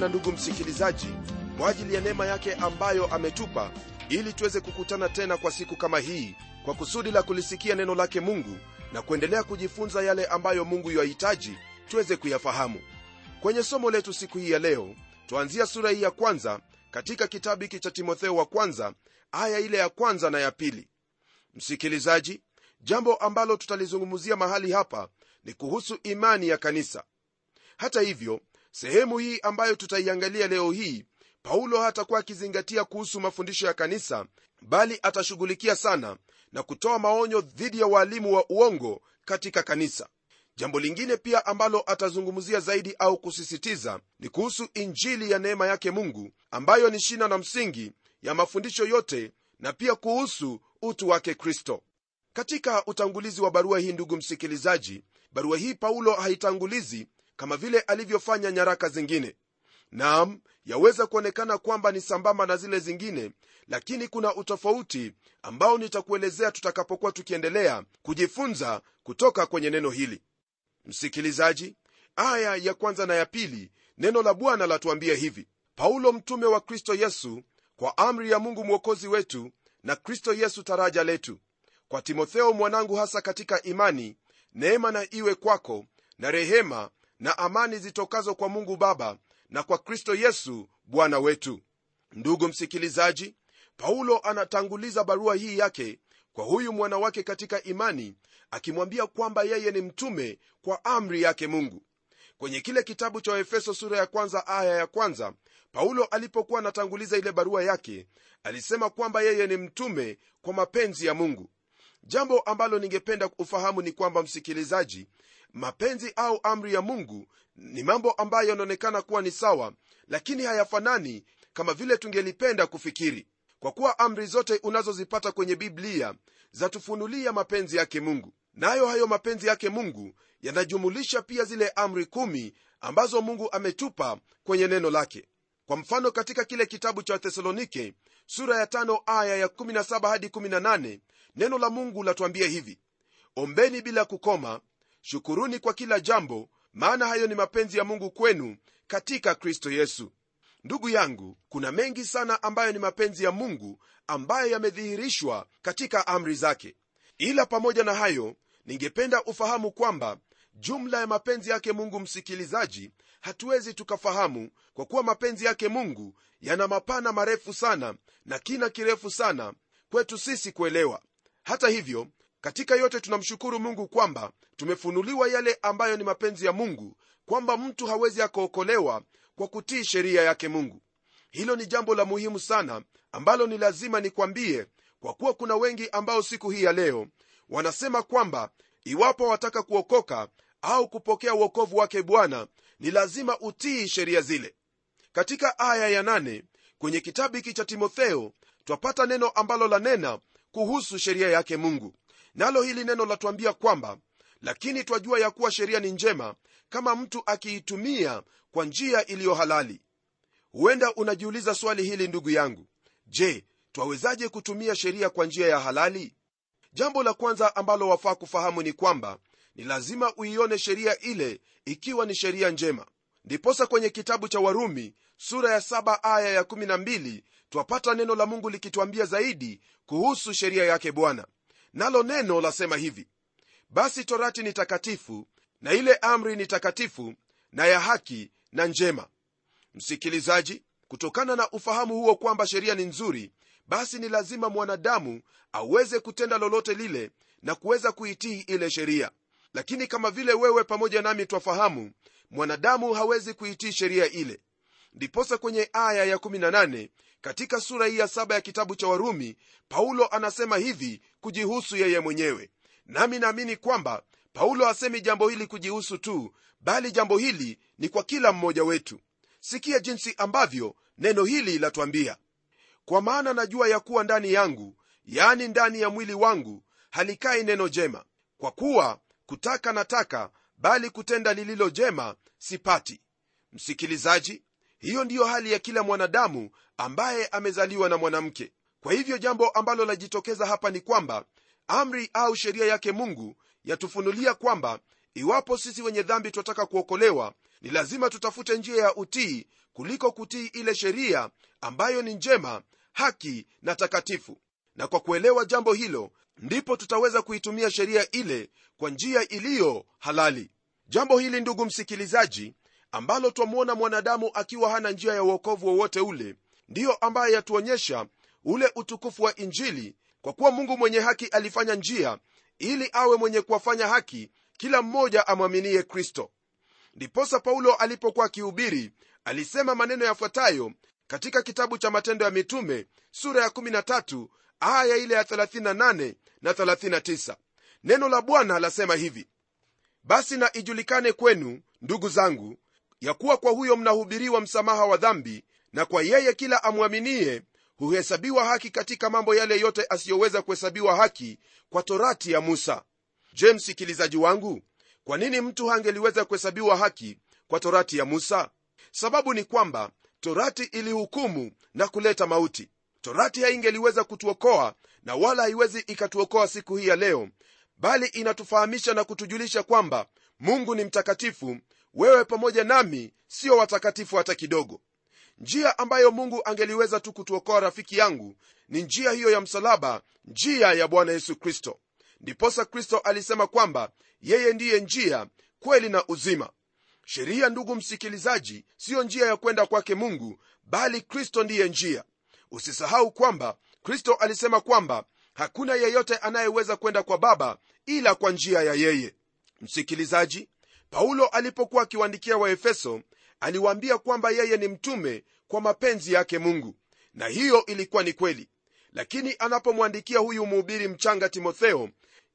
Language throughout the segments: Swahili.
bwana ndugu msikilizaji kwa ajili ya neema yake ambayo ametupa ili tuweze kukutana tena kwa siku kama hii kwa kusudi la kulisikia neno lake mungu na kuendelea kujifunza yale ambayo mungu yahitaji tuweze kuyafahamu. Kwenye somo letu siku hii ya leo twaanzia sura hii ya kwanza katika kitabu hiki cha timotheo wa kwanza aya ile ya kwanza na ya pili. Msikilizaji jambo ambalo tutalizungumzia mahali hapa ni kuhusu imani ya kanisa. Hata hivyo sehemu hii ambayo tutaiangalia leo hii paulo hatakuwa akizingatia kuhusu mafundisho ya kanisa bali atashughulikia sana na kutoa maonyo dhidi ya waalimu wa uongo katika kanisa. Jambo lingine pia ambalo atazungumzia zaidi au kusisitiza ni kuhusu injili ya neema yake mungu ambayo ni shina na msingi ya mafundisho yote na pia kuhusu utu wake kristo. Katika utangulizi wa barua hii ndugu msikilizaji barua hii paulo haitangulizi kama vile alivyofanya nyaraka zingine. Naam yaweza kuonekana kwamba ni sambamba na zile zingine lakini kuna utofauti ambao nitakuelezea tutakapokuwa tukiendelea kujifunza kutoka kwenye neno hili. Msikilizaji aya ya kwanza na ya pili neno la bwana latuambia hivi. Paulo mtume wa kristo yesu kwa amri ya mungu mwokozi wetu na kristo yesu taraja letu. Kwa timotheo mwanangu hasa katika imani neema na iwe kwako na rehema na amani zitokazo kwa mungu baba na kwa kristo yesu bwana wetu. Ndugu msikilizaji paulo anatanguliza barua hii yake kwa huyu mwanawake katika imani akimwambia kwamba yeye ni mtume kwa amri yake mungu. Kwenye kile kitabu cha efeso sura ya kwanza aya ya kwanza paulo alipokuwa anatanguliza ile barua yake alisema kwamba yeye ni mtume kwa mapenzi ya mungu jambo ambalo ningependa ufahamu ni kwamba msikilizaji mapenzi au amri ya mungu ni mambo ambayo yanaonekana kuwa ni sawa lakini hayafanani kama vile tungelipenda kufikiri. Kwa kuwa amri zote unazozipata kwenye biblia zatufunulia mapenzi yake mungu. Nayo hayo mapenzi yake mungu yanajumulisha pia zile amri kumi ambazo mungu ametupa kwenye neno lake. Kwa mfano katika kile kitabu cha thesalonike sura ya tano aya ya 17 hadi 18 neno la mungu latuambia hivi. Ombeni bila kukoma shukuruni kwa kila jambo maana hayo ni mapenzi ya mungu kwenu katika kristo yesu. Ndugu yangu kuna mengi sana ambayo ni mapenzi ya mungu ambayo yamedhihirishwa katika amri zake. Ila pamoja na hayo ningependa ufahamu kwamba jumla ya mapenzi yake mungu msikilizaji hatuwezi tukafahamu kwa kuwa mapenzi yake mungu yana mapana marefu sana na kina kirefu sana kwetu sisi kuelewa hata hivyo katika yote tunamshukuru mungu kwamba tumefunuliwa yale ambayo ni mapenzi ya mungu kwamba mtu hawezi akaokolewa kwa kutii sheria yake mungu. Hilo ni jambo la muhimu sana ambalo ni lazima nikwambie kwa kuwa kuna wengi ambao siku hii ya leo wanasema kwamba iwapo wataka kuokoka au kupokea uokovu wake bwana ni lazima utii sheria zile. Katika aya ya nane kwenye kitabu hiki cha timotheo twapata neno ambalo lanena kuhusu sheria yake mungu. Nalo hili neno latuambia kwamba lakini twajua ya kuwa sheria ni njema kama mtu akiitumia kwa njia iliyo halali. Huenda unajiuliza swali hili ndugu yangu. Je twawezaje kutumia sheria kwa njia ya halali? Jambo la kwanza ambalo wafaa kufahamu ni kwamba ni lazima uione sheria ile ikiwa ni sheria njema. Ndiposa kwenye kitabu cha warumi sura ya 7 aya ya 12 twapata neno la mungu likituambia zaidi kuhusu sheria yake bwana. Nalo neno lasema hivi basi torati ni takatifu na ile amri ni takatifu na ya haki na njema. Msikilizaji kutokana na ufahamu huo kwamba sheria ni nzuri basi ni lazima mwanadamu aweze kutenda lolote lile na kuweza kuitii ile sheria. Lakini kama vile wewe pamoja nami twafahamu mwanadamu hawezi kuitii sheria ile. Ndiposa kwenye aya ya18 katika sura hii ya saba ya kitabu cha warumi paulo anasema hivi kujihusu yeye mwenyewe. Nami naamini kwamba paulo hasemi jambo hili kujihusu tu bali jambo hili ni kwa kila mmoja wetu. Sikia jinsi ambavyo neno hili latwambia kwa maana najua ya kuwa ndani yangu yani ndani ya mwili wangu halikai neno jema. Kwa kuwa kutaka nataka bali kutenda lililo jema sipati. Msikilizaji hiyo ndiyo hali ya kila mwanadamu ambaye amezaliwa na mwanamke. Kwa hivyo jambo ambalo lajitokeza hapa ni kwamba amri au sheria yake mungu yatufunulia kwamba iwapo sisi wenye dhambi twataka kuokolewa ni lazima tutafute njia ya utii kuliko kutii ile sheria ambayo ni njema haki na takatifu. Na kwa kuelewa jambo hilo ndipo tutaweza kuitumia sheria ile kwa njia iliyo halali. Jambo hili ndugu msikilizaji ambalo twamwona mwanadamu akiwa hana njia ya uokovu wowote ule ndiyo ambaye yatuonyesha ule utukufu wa injili kwa kuwa mungu mwenye haki alifanya njia ili awe mwenye kuwafanya haki kila mmoja amwaminie kristo. Ndiposa paulo alipokuwa akihubiri alisema maneno yafuatayo katika kitabu cha matendo ya mitume sura ya 13 aya ile ya 38 na 39 neno la bwana lasema hivi basi na ijulikane kwenu ndugu zangu ya kuwa kwa huyo mnahubiriwa msamaha wa dhambi na kwa yeye kila amwaminie huhesabiwa haki katika mambo yale yote asiyoweza kuhesabiwa haki kwa torati ya musa. Je msikilizaji wangu kwa nini mtu hangeliweza kuhesabiwa haki kwa torati ya musa? Sababu ni kwamba torati ilihukumu na kuleta mauti. Torati haingeliweza kutuokoa na wala haiwezi ikatuokoa siku hii ya leo bali inatufahamisha na kutujulisha kwamba mungu ni mtakatifu wewe pamoja nami sio watakatifu hata kidogo. Njia ambayo mungu angeliweza tu kutuokoa rafiki yangu ni njia hiyo ya msalaba njia ya bwana yesu kristo. Ndiposa kristo alisema kwamba yeye ndiye njia kweli na uzima. Sheria ndugu msikilizaji siyo njia ya kwenda kwake mungu bali kristo ndiye njia. Usisahau kwamba kristo alisema kwamba hakuna yeyote anayeweza kwenda kwa baba ila kwa njia ya yeye. Msikilizaji paulo alipokuwa akiwaandikia waefeso aliwaambia kwamba yeye ni mtume kwa mapenzi yake mungu. Na hiyo ilikuwa ni kweli. Lakini anapomwandikia huyu mhubiri mchanga timotheo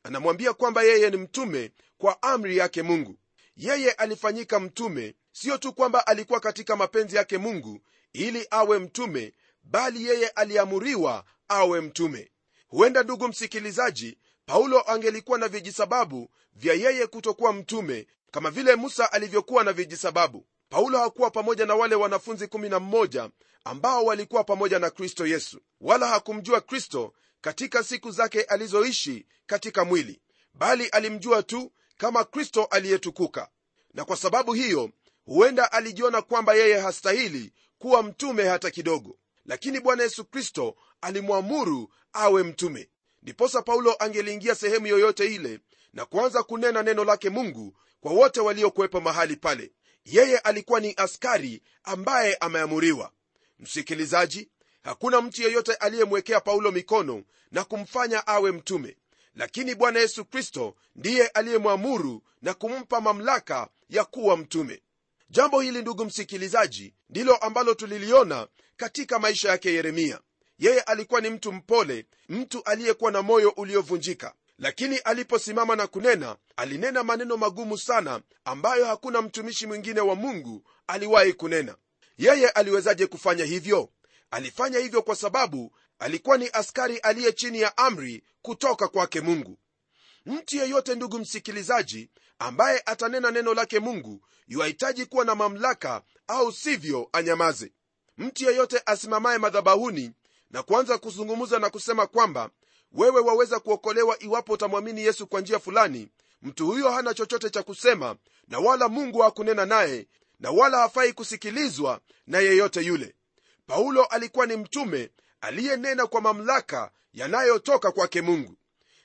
anamwambia kwamba yeye ni mtume kwa amri yake mungu. Yeye alifanyika mtume siyo tu kwamba alikuwa katika mapenzi yake mungu ili awe mtume bali yeye aliamuriwa awe mtume. Huenda ndugu msikilizaji paulo angelikuwa na vijisababu vya yeye kutokuwa mtume kama vile musa alivyokuwa na vijisababu. Paulo hakuwa pamoja na wale wanafunzi 11 ambao walikuwa pamoja na kristo yesu. Wala hakumjua kristo katika siku zake alizoishi katika mwili bali alimjua tu kama kristo aliyetukuka. Na kwa sababu hiyo huenda alijiona kwamba yeye hastahili kuwa mtume hata kidogo. Lakini bwana yesu kristo alimwamuru awe mtume. Ndiposa paulo angeliingia sehemu yoyote ile na kuanza kunena neno lake mungu kwa wote waliokuwepo mahali pale. Yeye alikuwa ni askari ambaye ameamuriwa. Msikilizaji hakuna mtu yeyote aliyemwekea paulo mikono na kumfanya awe mtume. Lakini bwana yesu kristo ndiye aliyemwamuru na kumpa mamlaka ya kuwa mtume. Jambo hili ndugu msikilizaji ndilo ambalo tuliliona katika maisha yake yeremia. Yeye alikuwa ni mtu mpole mtu aliyekuwa na moyo uliovunjika lakini aliposimama na kunena alinena maneno magumu sana ambayo hakuna mtumishi mwingine wa mungu aliwahi kunena. Yeye aliwezaje kufanya hivyo? Alifanya hivyo kwa sababu alikuwa ni askari aliye chini ya amri kutoka kwake mungu. Mtu yeyote ndugu msikilizaji ambaye atanena neno lake mungu yuahitaji kuwa na mamlaka au sivyo anyamaze. Mtu yeyote asimamaye madhabahuni na kuanza kuzungumza na kusema kwamba wewe waweza kuokolewa iwapo utamwamini yesu kwa njia fulani. Mtu huyo hana chochote cha kusema na wala mungu hakunena naye na wala hafai kusikilizwa na yeyote yule. Paulo alikuwa ni mtume aliyenena kwa mamlaka yanayotoka kwake mungu.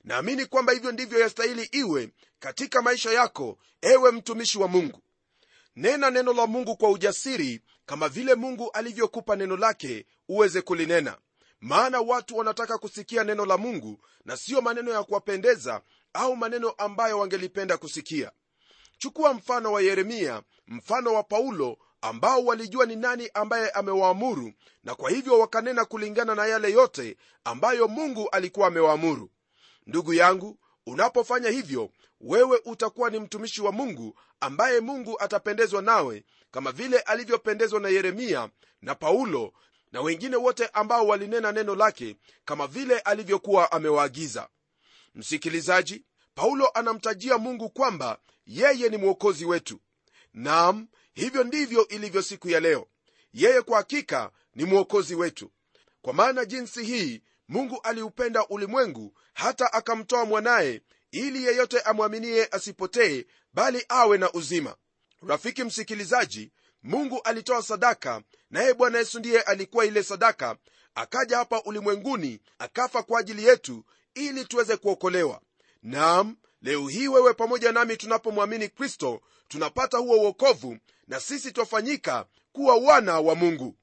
Naamini kwamba hivyo ndivyo yastahili iwe katika maisha yako ewe mtumishi wa mungu. Nena neno la mungu kwa ujasiri kama vile mungu alivyokupa neno lake uweze kulinena maana watu wanataka kusikia neno la mungu na siyo maneno ya kuwapendeza au maneno ambayo wangelipenda kusikia. Chukua mfano wa yeremia mfano wa paulo ambao walijua ni nani ambaye amewaamuru na kwa hivyo wakanena kulingana na yale yote ambayo mungu alikuwa amewaamuru. Ndugu yangu unapofanya hivyo wewe utakuwa ni mtumishi wa mungu ambaye mungu atapendezwa nawe kama vile alivyopendezwa na yeremia na paulo na wengine wote ambao walinena neno lake kama vile alivyokuwa amewaagiza. Msikilizaji paulo anamtajia mungu kwamba yeye ni mwokozi wetu. Nam hivyo ndivyo ilivyo siku ya leo. Yeye kwa hakika ni mwokozi wetu. Kwa maana jinsi hii mungu aliupenda ulimwengu hata akamtoa mwanaye ili yeyote amwaminie asipotee bali awe na uzima. Rafiki msikilizaji mungu alitoa sadaka naye bwana yesu ndiye alikuwa ile sadaka akaja hapa ulimwenguni akafa kwa ajili yetu ili tuweze kuokolewa. Nam leo hii wewe pamoja nami tunapomwamini kristo tunapata huo uokovu na sisi twafanyika kuwa wana wa mungu.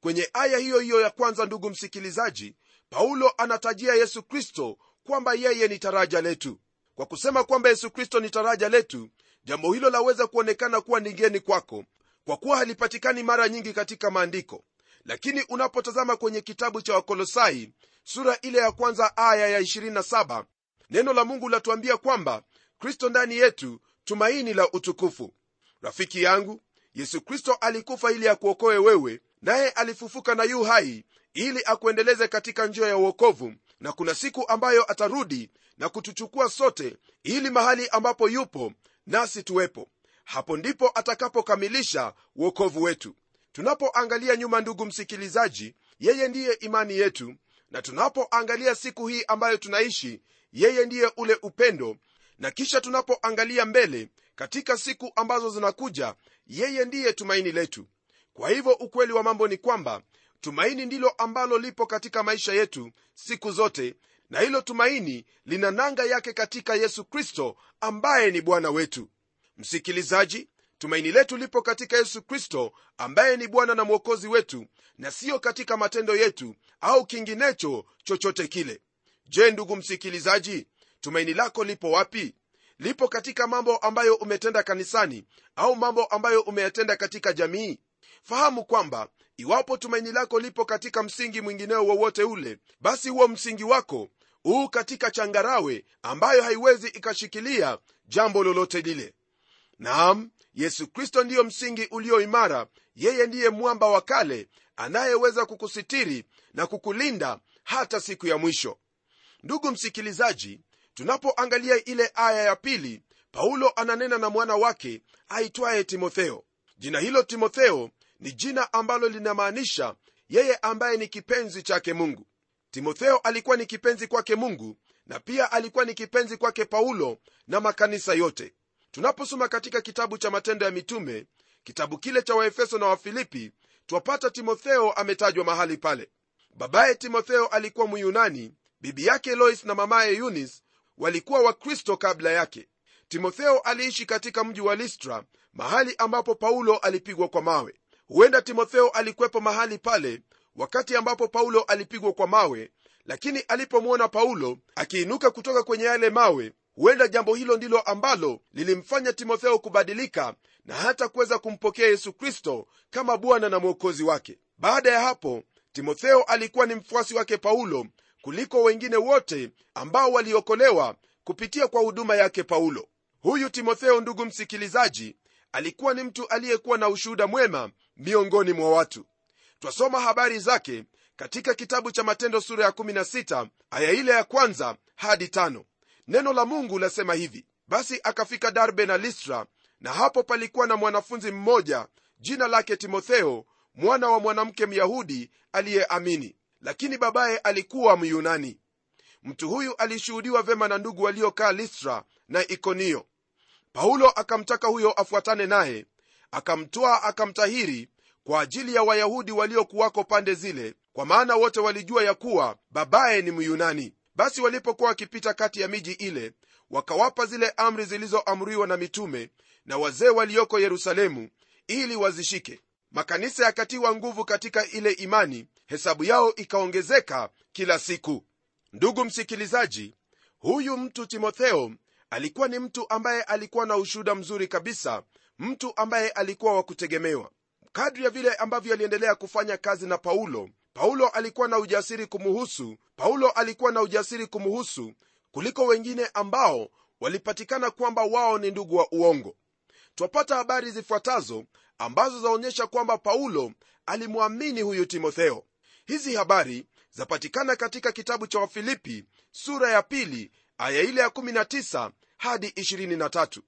Kwenye aya hiyo hiyo ya kwanza ndugu msikilizaji paulo anatajia yesu kristo kwamba yeye ni taraja letu. Kwa kusema kwamba yesu kristo ni taraja letu jambo hilo laweza kuonekana kuwa ni geni kwako kwa kuwa halipatikani mara nyingi katika maandiko. Lakini unapotazama kwenye kitabu cha wakolosai sura ile ya kwanza aya ya 27 neno la mungu latuambia kwamba kristo ndani yetu tumaini la utukufu. Rafiki yangu yesu kristo alikufa ili akuokoe wewe naye alifufuka na yu hai ili akuendeleze katika njia ya uokovu na kuna siku ambayo atarudi na kutuchukua sote ili mahali ambapo yupo nasi tuwepo hapo ndipo atakapokamilisha uokovu wetu. Tunapoangalia nyuma ndugu msikilizaji yeye ndiye imani yetu na tunapoangalia siku hii ambayo tunaishi yeye ndiye ule upendo. Na kisha tunapoangalia mbele katika siku ambazo zinakuja yeye ndiye tumaini letu. Kwa hivyo ukweli wa mambo ni kwamba tumaini ndilo ambalo lipo katika maisha yetu siku zote na hilo tumaini lina nanga yake katika yesu kristo ambaye ni bwana wetu msikilizaji tumaini letu lipo katika yesu kristo ambaye ni bwana na mwokozi wetu na siyo katika matendo yetu au kinginecho chochote kile. Je ndugu msikilizaji tumaini lako lipo wapi? Lipo katika mambo ambayo umetenda kanisani au mambo ambayo umeyatenda katika jamii? Fahamu kwamba iwapo tumaini lako lipo katika msingi mwingineo wowote ule basi huo msingi wako huu katika changarawe ambayo haiwezi ikashikilia jambo lolote lile naam yesu kristo ndiyo msingi ulio imara. Yeye ndiye mwamba wa kale anayeweza kukusitiri na kukulinda hata siku ya mwisho. Ndugu msikilizaji tunapoangalia ile aya ya pili paulo ananena na mwana wake aitwaye timotheo. Jina hilo timotheo ni jina ambalo linamaanisha yeye ambaye ni kipenzi chake mungu. Timotheo alikuwa ni kipenzi kwake mungu na pia alikuwa ni kipenzi kwake paulo na makanisa yote tunaposoma katika kitabu cha matendo ya mitume kitabu kile cha waefeso na wafilipi twapata timotheo ametajwa mahali pale. Babaye timotheo alikuwa myunani bibi yake lois na mamaye yunis walikuwa wakristo kabla yake. Timotheo aliishi katika mji wa listra mahali ambapo paulo alipigwa kwa mawe. Huenda timotheo alikwepo mahali pale wakati ambapo paulo alipigwa kwa mawe lakini alipomwona paulo akiinuka kutoka kwenye yale mawe huenda jambo hilo ndilo ambalo lilimfanya timotheo kubadilika na hata kuweza kumpokea yesu kristo kama bwana na mwokozi wake. Baada ya hapo timotheo alikuwa ni mfuasi wake paulo kuliko wengine wote ambao waliokolewa kupitia kwa huduma yake paulo. Huyu timotheo ndugu msikilizaji alikuwa ni mtu aliyekuwa na ushuhuda mwema miongoni mwa watu. Twasoma habari zake katika kitabu cha matendo sura ya 16 aya ile ya kwanza hadi tano neno la mungu lasema hivi basi akafika darbe na listra na hapo palikuwa na mwanafunzi mmoja jina lake timotheo mwana wa mwanamke myahudi aliyeamini. Lakini babaye alikuwa myunani. Mtu huyu alishuhudiwa vyema na ndugu waliokaa listra na ikonio. Paulo akamtaka huyo afuatane naye akamtwaa akamtahiri kwa ajili ya wayahudi waliokuwako pande zile kwa maana wote walijua ya kuwa babaye ni myunani basi walipokuwa wakipita kati ya miji ile wakawapa zile amri zilizoamriwa na mitume na wazee walioko yerusalemu ili wazishike. Makanisa yakatiwa nguvu katika ile imani hesabu yao ikaongezeka kila siku. Ndugu msikilizaji huyu mtu timotheo alikuwa ni mtu ambaye alikuwa na ushuhuda mzuri kabisa mtu ambaye alikuwa wa kutegemewa. Kadri ya vile ambavyo aliendelea kufanya kazi na paulo paulo alikuwa na ujasiri kumuhusu paulo alikuwa na ujasiri kumuhusu kuliko wengine ambao walipatikana kwamba wao ni ndugu wa uongo. Twapata habari zifuatazo ambazo zaonyesha kwamba paulo alimwamini huyu timotheo. Hizi habari zapatikana katika kitabu cha wafilipi sura ya pili aya ile ya 19 hadi 23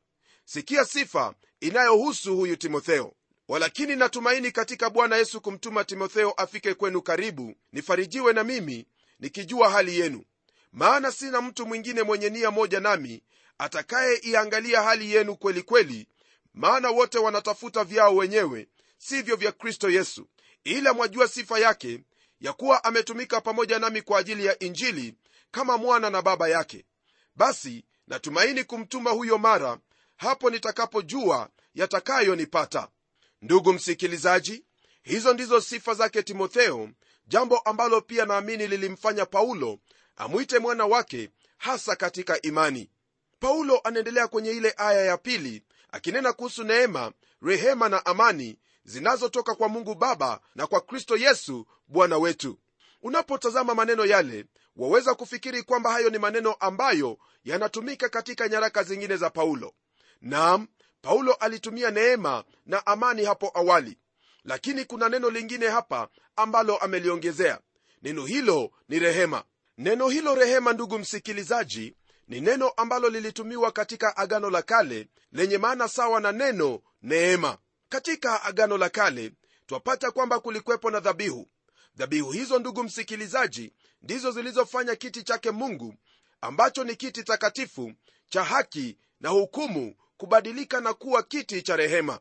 sikia sifa inayohusu huyu timotheo walakini natumaini katika bwana yesu kumtuma timotheo afike kwenu karibu nifarijiwe na mimi nikijua hali yenu. Maana sina mtu mwingine mwenye nia moja nami atakayeiangalia hali yenu kweli kweli maana wote wanatafuta vyao wenyewe sivyo vya kristo yesu. Ila mwajua sifa yake ya kuwa ametumika pamoja nami kwa ajili ya injili kama mwana na baba yake. Basi natumaini kumtuma huyo mara hapo nitakapojua yatakayonipata ndugu msikilizaji hizo ndizo sifa zake timotheo jambo ambalo pia naamini lilimfanya paulo amwite mwana wake hasa katika imani. Paulo anaendelea kwenye ile aya ya pili akinena kuhusu neema rehema na amani zinazotoka kwa mungu baba na kwa kristo yesu bwana wetu. Unapotazama maneno yale waweza kufikiri kwamba hayo ni maneno ambayo yanatumika katika nyaraka zingine za paulo. Naam paulo alitumia neema na amani hapo awali. Lakini kuna neno lingine hapa ambalo ameliongezea. Neno hilo ni rehema. Neno hilo rehema ndugu msikilizaji ni neno ambalo lilitumiwa katika agano la kale lenye maana sawa na neno neema. Katika agano la kale twapata kwamba kulikwepo na dhabihu. Dhabihu hizo ndugu msikilizaji ndizo zilizofanya kiti chake mungu ambacho ni kiti takatifu cha haki na hukumu kubadilika na kuwa kiti cha rehema.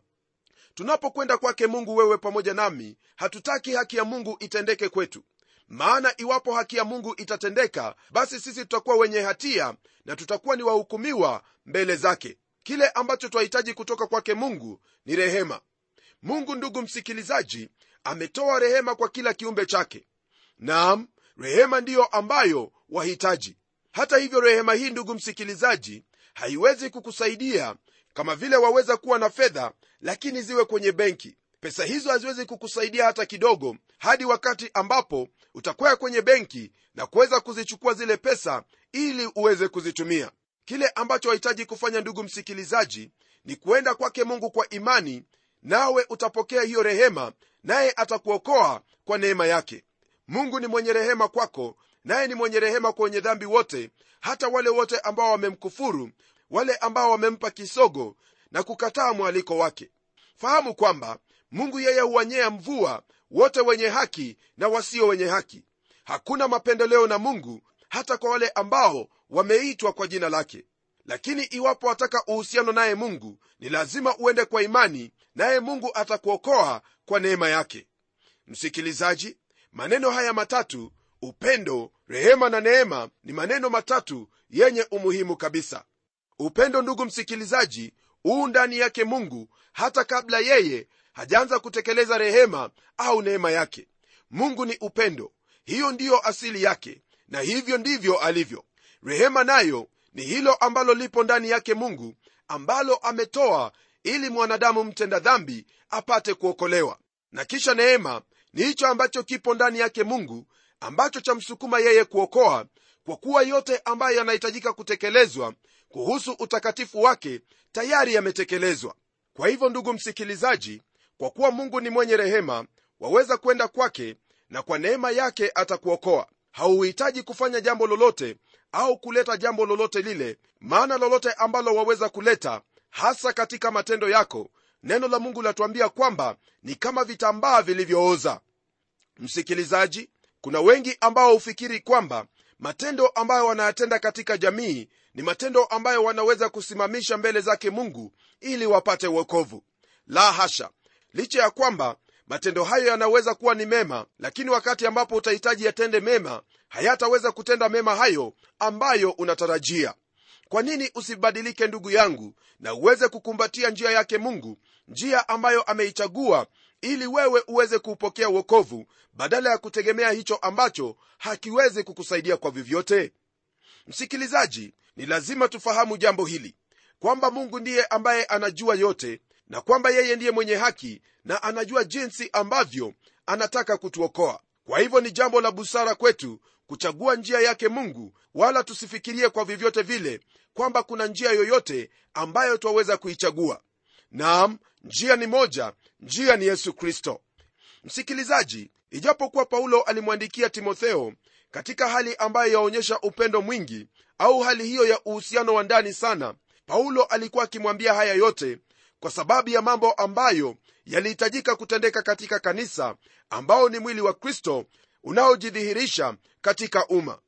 Tunapokwenda kwake mungu wewe pamoja nami hatutaki haki ya mungu itendeke kwetu. Maana iwapo haki ya mungu itatendeka basi sisi tutakuwa wenye hatia na tutakuwa ni wahukumiwa mbele zake. Kile ambacho twahitaji kutoka kwake mungu ni rehema. Mungu ndugu msikilizaji ametoa rehema kwa kila kiumbe chake. Naam rehema ndiyo ambayo wahitaji. Hata hivyo rehema hii ndugu msikilizaji haiwezi kukusaidia kama vile waweza kuwa na fedha lakini ziwe kwenye benki. Pesa hizo haziwezi kukusaidia hata kidogo hadi wakati ambapo utakwea kwenye benki na kuweza kuzichukua zile pesa ili uweze kuzitumia. Kile ambacho wahitaji kufanya ndugu msikilizaji ni kuenda kwake mungu kwa imani nawe utapokea hiyo rehema naye atakuokoa kwa neema yake. Mungu ni mwenye rehema kwako naye ni mwenye rehema kwa wenye dhambi wote hata wale wote ambao wamemkufuru wale ambao wamempa kisogo na kukataa mwaliko wake. Fahamu kwamba mungu yeye huwanyea mvua wote wenye haki na wasio wenye haki. Hakuna mapendeleo na mungu hata kwa wale ambao wameitwa kwa jina lake. Lakini iwapo wataka uhusiano naye mungu ni lazima uende kwa imani naye mungu atakuokoa kwa neema yake. Msikilizaji maneno haya matatu upendo rehema na neema ni maneno matatu yenye umuhimu kabisa upendo ndugu msikilizaji huu ndani yake mungu hata kabla yeye hajaanza kutekeleza rehema au neema yake. Mungu ni upendo. Hiyo ndiyo asili yake na hivyo ndivyo alivyo. Rehema nayo ni hilo ambalo lipo ndani yake mungu ambalo ametoa ili mwanadamu mtenda dhambi apate kuokolewa. Na kisha neema ni hicho ambacho kipo ndani yake mungu ambacho chamsukuma yeye kuokoa kwa kuwa yote ambayo yanahitajika kutekelezwa kuhusu utakatifu wake tayari yametekelezwa. Kwa hivyo ndugu msikilizaji kwa kuwa mungu ni mwenye rehema waweza kwenda kwake na kwa neema yake atakuokoa. Hauhitaji kufanya jambo lolote au kuleta jambo lolote lile maana lolote ambalo waweza kuleta hasa katika matendo yako neno la mungu latuambia kwamba ni kama vitambaa vilivyooza. Msikilizaji kuna wengi ambao hufikiri kwamba matendo ambayo wanayatenda katika jamii ni matendo ambayo wanaweza kusimamisha mbele zake mungu ili wapate uokovu la hasha! Licha ya kwamba matendo hayo yanaweza kuwa ni mema lakini wakati ambapo utahitaji yatende mema hayataweza kutenda mema hayo ambayo unatarajia. Kwa nini usibadilike ndugu yangu na uweze kukumbatia njia yake mungu njia ambayo ameichagua ili wewe uweze kuupokea uokovu badala ya kutegemea hicho ambacho hakiwezi kukusaidia kwa vyovyote? Msikilizaji ni lazima tufahamu jambo hili kwamba mungu ndiye ambaye anajua yote na kwamba yeye ndiye mwenye haki na anajua jinsi ambavyo anataka kutuokoa. Kwa hivyo ni jambo la busara kwetu kuchagua njia yake mungu wala tusifikirie kwa vyovyote vile kwamba kuna njia yoyote ambayo twaweza kuichagua. Naam njia ni moja njia ni yesu kristo. Msikilizaji ijapokuwa paulo alimwandikia timotheo katika hali ambayo yaonyesha upendo mwingi au hali hiyo ya uhusiano wa ndani sana paulo alikuwa akimwambia haya yote kwa sababu ya mambo ambayo yalihitajika kutendeka katika kanisa ambao ni mwili wa kristo unaojidhihirisha katika umma.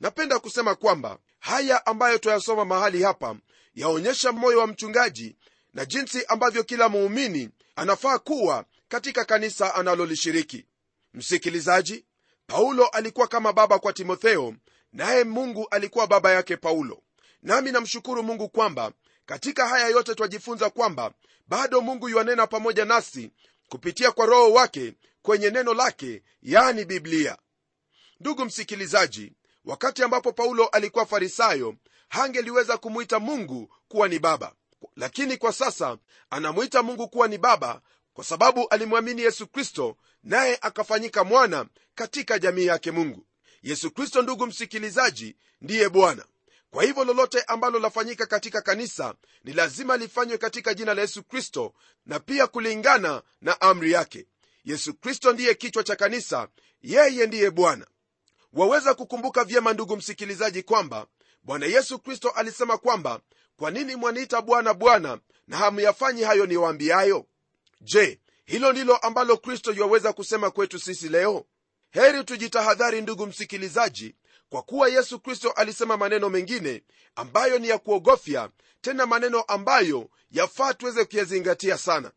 Napenda kusema kwamba haya ambayo twayasoma mahali hapa yaonyesha moyo wa mchungaji na jinsi ambavyo kila muumini anafaa kuwa katika kanisa analolishiriki. Msikilizaji paulo alikuwa kama baba kwa timotheo naye mungu alikuwa baba yake paulo. Nami namshukuru mungu kwamba katika haya yote twajifunza kwamba bado mungu yuanena pamoja nasi kupitia kwa roho wake kwenye neno lake yani biblia. Ndugu msikilizaji wakati ambapo paulo alikuwa farisayo hangeliweza kumwita mungu kuwa ni baba lakini kwa sasa anamwita mungu kuwa ni baba kwa sababu alimwamini yesu kristo naye akafanyika mwana katika jamii yake mungu. Yesu kristo ndugu msikilizaji ndiye bwana. Kwa hivyo lolote ambalo lafanyika katika kanisa ni lazima lifanywe katika jina la yesu kristo na pia kulingana na amri yake. Yesu kristo ndiye kichwa cha kanisa yeye ndiye bwana. Waweza kukumbuka vyema ndugu msikilizaji kwamba bwana yesu kristo alisema kwamba kwa nini mwaniita bwana bwana na hamyafanyi hayo niwaambiayo? Je hilo ndilo ambalo kristo yuwaweza kusema kwetu sisi leo? Heri tujitahadhari ndugu msikilizaji kwa kuwa yesu kristo alisema maneno mengine ambayo ni ya kuogofya tena maneno ambayo yafaa tuweze kuyazingatia sana.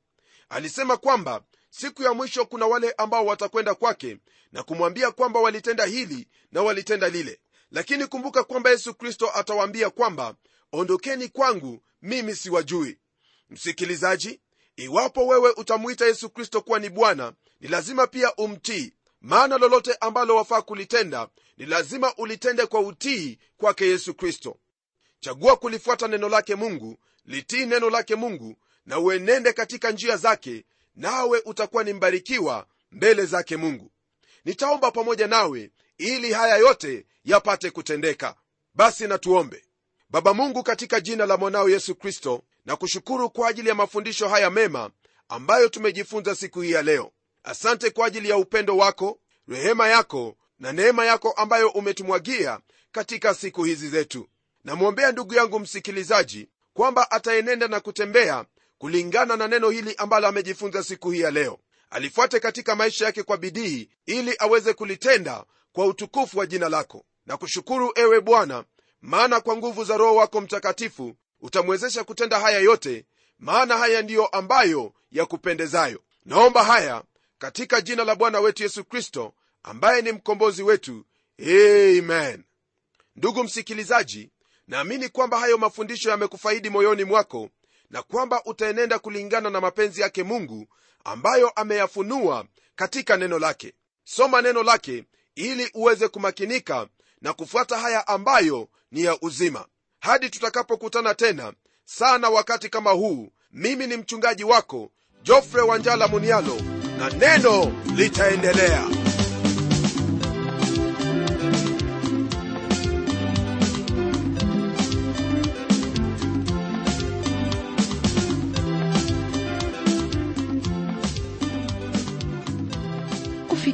Alisema kwamba siku ya mwisho kuna wale ambao watakwenda kwake na kumwambia kwamba walitenda hili na walitenda lile. Lakini kumbuka kwamba yesu kristo atawaambia kwamba ondokeni kwangu mimi siwajui. Msikilizaji iwapo wewe utamwita yesu kristo kuwa ni bwana ni lazima pia umtii. Maana lolote ambalo wafaa kulitenda ni lazima ulitende kwa utii kwake yesu kristo. Chagua kulifuata neno lake mungu litii neno lake mungu na uenende katika njia zake nawe utakuwa ni mbarikiwa mbele zake mungu. Nitaomba pamoja nawe ili haya yote yapate kutendeka. Basi natuombe baba mungu katika jina la mwanao yesu kristo na kushukuru kwa ajili ya mafundisho haya mema ambayo tumejifunza siku hii ya leo. Asante kwa ajili ya upendo wako rehema yako na neema yako ambayo umetumwagia katika siku hizi zetu. Namwombea ndugu yangu msikilizaji kwamba ataenenda na kutembea kulingana na neno hili ambalo amejifunza siku hii ya leo. Alifuate katika maisha yake kwa bidii ili aweze kulitenda kwa utukufu wa jina lako. Na kushukuru ewe bwana maana kwa nguvu za roho wako mtakatifu utamwezesha kutenda haya yote maana haya ndiyo ambayo yakupendezayo naomba haya katika jina la bwana wetu yesu kristo ambaye ni mkombozi wetu. Amen. Ndugu msikilizaji naamini kwamba hayo mafundisho yamekufaidi moyoni mwako na kwamba utaenenda kulingana na mapenzi yake mungu ambayo ameyafunua katika neno lake. Soma neno lake ili uweze kumakinika na kufuata haya ambayo ni ya uzima. Hadi tutakapokutana tena sana wakati kama huu mimi ni mchungaji wako jofre wanjala munialo na neno litaendelea